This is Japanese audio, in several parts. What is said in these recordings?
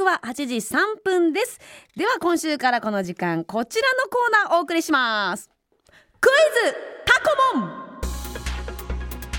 刻は8時3分です。では今週からこの時間こちらのコーナーお送りします。クイズタコモン。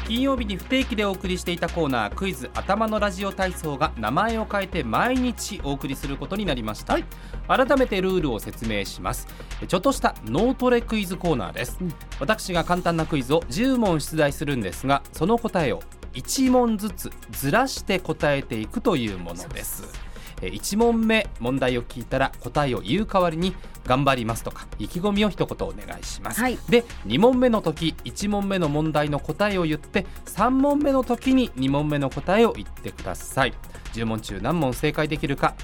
金曜日に不定期でお送りしていたコーナークイズ頭のラジオ体操が名前を変えて毎日お送りすることになりました、はい。改めてルールを説明します。ちょっとした脳トレクイズコーナーです、うん。私が簡単なクイズを10問出題するんですがその答えを1問ずつずらして答えていくというものです。え1問目問題を聞いたら答えを言う代わりに頑張りますとか意気込みを一言お願いします、はい。で2問目の時1問目の問題の答えを言って3問目の時に2問目の答えを言ってください。10問中何問正解できるか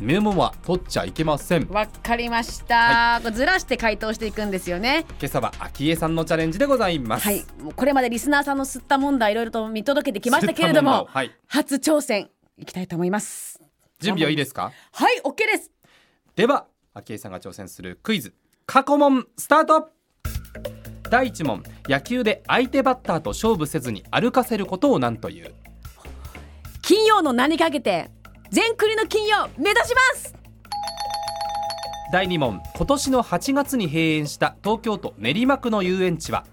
メモは取っちゃいけません。今わかりました、これずらして回答していくんですよね。朝は秋江さんのチャレンジでございます。はい。これまでリスナーさんの吸った問題いろいろと見届けてきましたけれどもはい。初挑戦いきたいと思います準備はいいですか？はい OK です。では秋江さんが挑戦するクイズ過去問スタート。第1問野球で相手バッターと勝負せずに歩かせることを何という？金曜の名にかけて全国の金曜目指します。第2問今年の8月に閉園した東京都練馬区の遊園地は？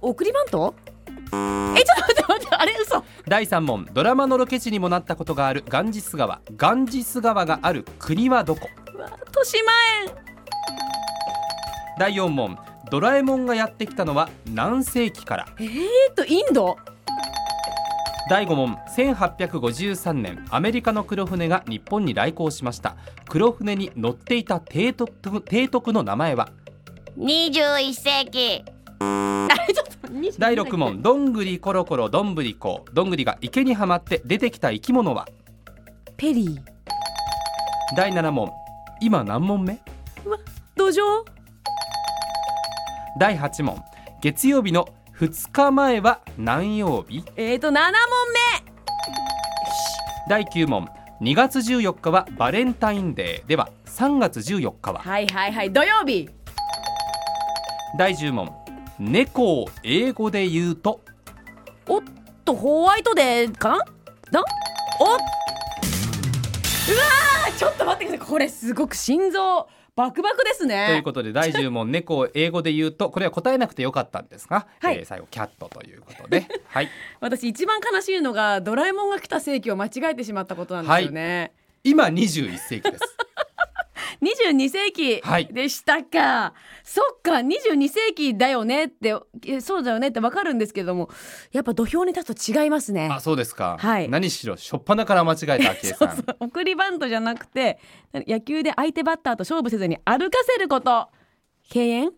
送りバント？えちょっと待って待ってあれ？嘘第3問。ドラマのロケ地にもなったことがある。ガンジス川。ガンジス川がある国はどこ？豊島園。第4問。ドラえもんがやってきたのは何世紀から。えーとインド？第5問。1853年。アメリカの黒船が日本に来航しました。黒船に乗っていた提督提督の名前は？21世紀。あれちょっと20 第6問。どんぐりころころどんぶりこ。どんぐりが池にはまって出てきた生き物は？ペリー。第7問。今何問目？土壌？第8問。月曜日の2日前は何曜日？えーと7問第9問。2月14日はバレンタインデー。では3月14日は？目はいはいはい土曜日。第10問猫を英語で言うと？おっとホワイトデーかな？だおうわーちょっと待ってください。これすごく心臓バクバクですというねことで第10問猫を英語で言うとこれは答えなくてよかったんですが、はい。えー最後キャットということで。はい。私一番悲しいのがドラえもんが来た世紀を間違えてしまったことなんですよね、今21世紀です22世紀はい。でしたか、そっか22世紀だよねってえそうだよねってわかるんですけどもやっぱ土俵に立つと違いますね。あそうですか、はい。何しろ初っ端から間違えた 昭恵さん。そう送りバントじゃなくて野球で相手バッターと勝負せずに歩かせること。敬遠？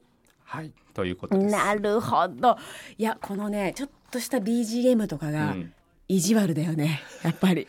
はいということです。なるほど。いやこのねちょっとした BGM とかがうん意地悪だよね。やっぱり。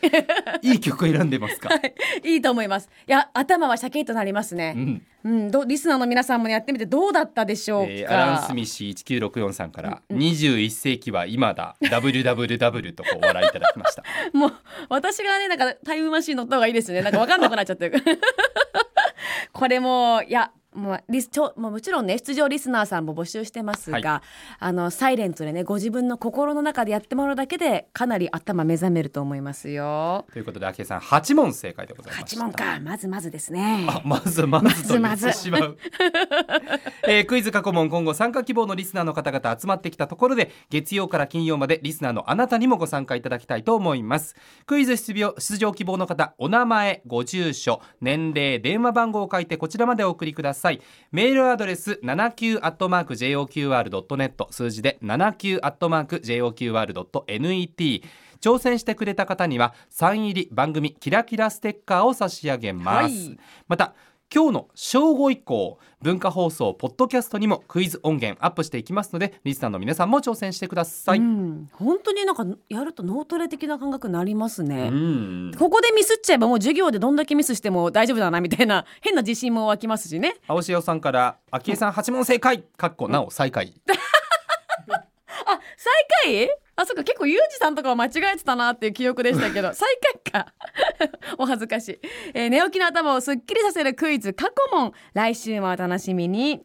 いい曲選んでますか、い。いと思います。いや頭はシャキッとなりますね。うん。うん、どリスナーの皆さんもやってみてどうだったでしょうか、えーアラン・スミシー1964さんから、21世紀は今だ WWW とお笑いいただきました。もう私がねなんかタイムマシーン乗った方がいいですね。なんかわかんなくなっちゃってる。これもいやもうリスちょもうもちろんね出場リスナーさんも募集してますが、はい。あのサイレントでねご自分の心の中でやってもらうだけでかなり頭目覚めると思いますよ。ということで昭恵さん8問正解でございました。八問か。まずまずですね。あまずまずと言ってしまう、えークイズ過去問今後参加希望のリスナーの方々集まってきたところで月曜から金曜までリスナーのあなたにもご参加いただきたいと思います。クイズ出場出場希望の方お名前ご住所年齢電話番号を書いてこちらまでお送りくださいメールアドレス 79-joqr.net 数字で 79-joqr.net 挑戦してくれた方にはサイン入り番組キラキラステッカーを差し上げます、はい。また今日の正午以降文化放送ポッドキャストにもクイズ音源アップしていきますのでリスナーの皆さんも挑戦してください、うん、本当になんかやると脳トレ的な感覚になりますね、うん。ここでミスっちゃえばもう授業でどんだけミスしても大丈夫だなみたいな 変な自信も湧きますしね。青潮さんから昭恵さん8問正解。かっこなお最下位。あ最下位？あそっか結構ユージさんとかは間違えてたなっていう記憶でしたけど最下位か。お恥ずかしい、えー寝起きの頭をすっきりさせるクイズ過去問。来週もお楽しみに